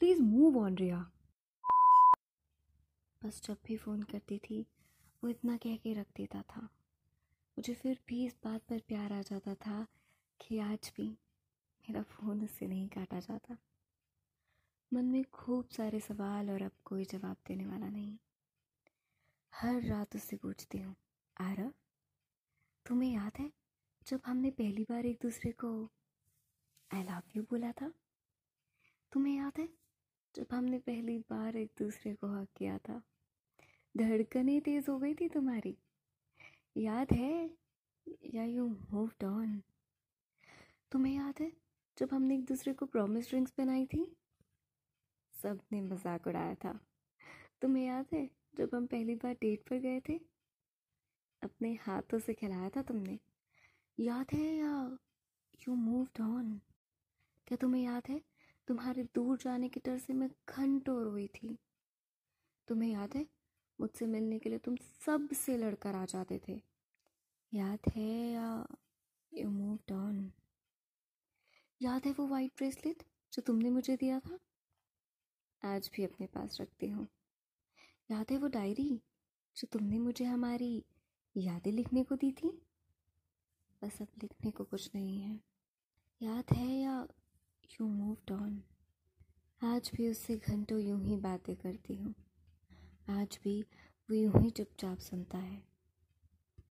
Please move on रिया बस जब भी फ़ोन करती थी, वो इतना कह के रख देता था। मुझे फिर भी इस बात पर प्यार आ जाता था कि आज भी मेरा फ़ोन उससे नहीं काटा जाता। मन में खूब सारे सवाल और अब कोई जवाब देने वाला नहीं। हर रात उससे पूछती हूँ आरव तुम्हें याद है जब हमने पहली बार एक दूसरे को आई लव यू बोला था? तुम्हें याद है जब हमने पहली बार एक दूसरे को हक किया था, धड़कने तेज हो गई थी तुम्हारी। याद है? या यू मूव्ड ऑन तुम्हें याद है जब हमने एक दूसरे को प्रॉमिस ड्रिंक्स बनाई थी? सबने मज़ाक उड़ाया था। तुम्हें याद है जब हम पहली बार डेट पर गए थे? अपने हाथों से खिलाया था तुमने। याद है या यू मूव्ड ऑन क्या तुम्हें याद है? तुम्हारे दूर जाने के डर से मैं घंटों रोई थी। तुम्हें याद है? मुझसे मिलने के लिए तुम सबसे लड़कर आ जाते थे। याद है या यू मूव्ड ऑन याद है वो वाइट ब्रेसलेट जो तुमने मुझे दिया था? आज भी अपने पास रखती हूँ। याद है वो डायरी जो तुमने मुझे हमारी यादें लिखने को दी थी? बस अब लिखने को कुछ नहीं है। याद है या यू मूव्ड ऑन आज भी उससे घंटों यूँ ही बातें करती हूँ। आज भी वो यूँ ही चुपचाप सुनता है।